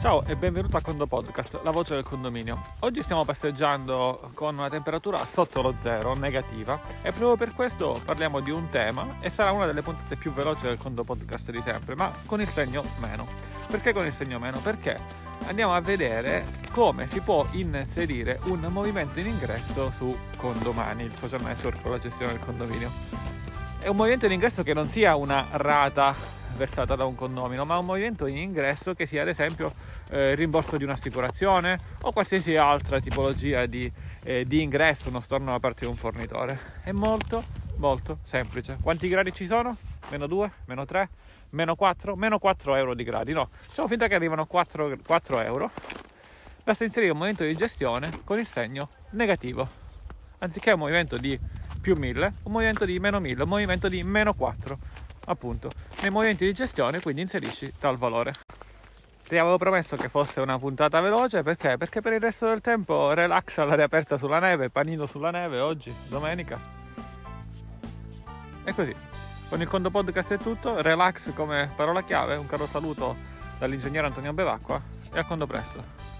Ciao e benvenuto a Condo Podcast, la voce del condominio. Oggi stiamo passeggiando con una temperatura sotto lo zero, negativa, e proprio per questo parliamo di un tema e sarà una delle puntate più veloci del Condo Podcast di sempre, ma con il segno meno. Perché con il segno meno? Perché andiamo a vedere come si può inserire un movimento in ingresso su Condomani, il social network con la gestione del condominio. È un movimento in ingresso che non sia una rata versata da un condomino, ma un movimento in ingresso che sia ad esempio eh, rimborso di un'assicurazione o qualsiasi altra tipologia di, eh, di ingresso uno storno da parte di un fornitore. È molto molto semplice. Quanti gradi ci sono? Meno 2, meno 3, meno 4, meno 4 euro di gradi. No, facciamo finta che arrivano 4, 4 euro. Basta inserire un movimento di gestione con il segno negativo. Anziché un movimento di più 1000, un movimento di meno 1000, un movimento di meno 4 appunto nei movimenti di gestione quindi inserisci tal valore ti avevo promesso che fosse una puntata veloce perché? Perché per il resto del tempo relax all'aria aperta sulla neve, panino sulla neve oggi, domenica. E così. Con il Condo Podcast è tutto, relax come parola chiave, un caro saluto dall'ingegnere Antonio Bevacqua e a Condo presto.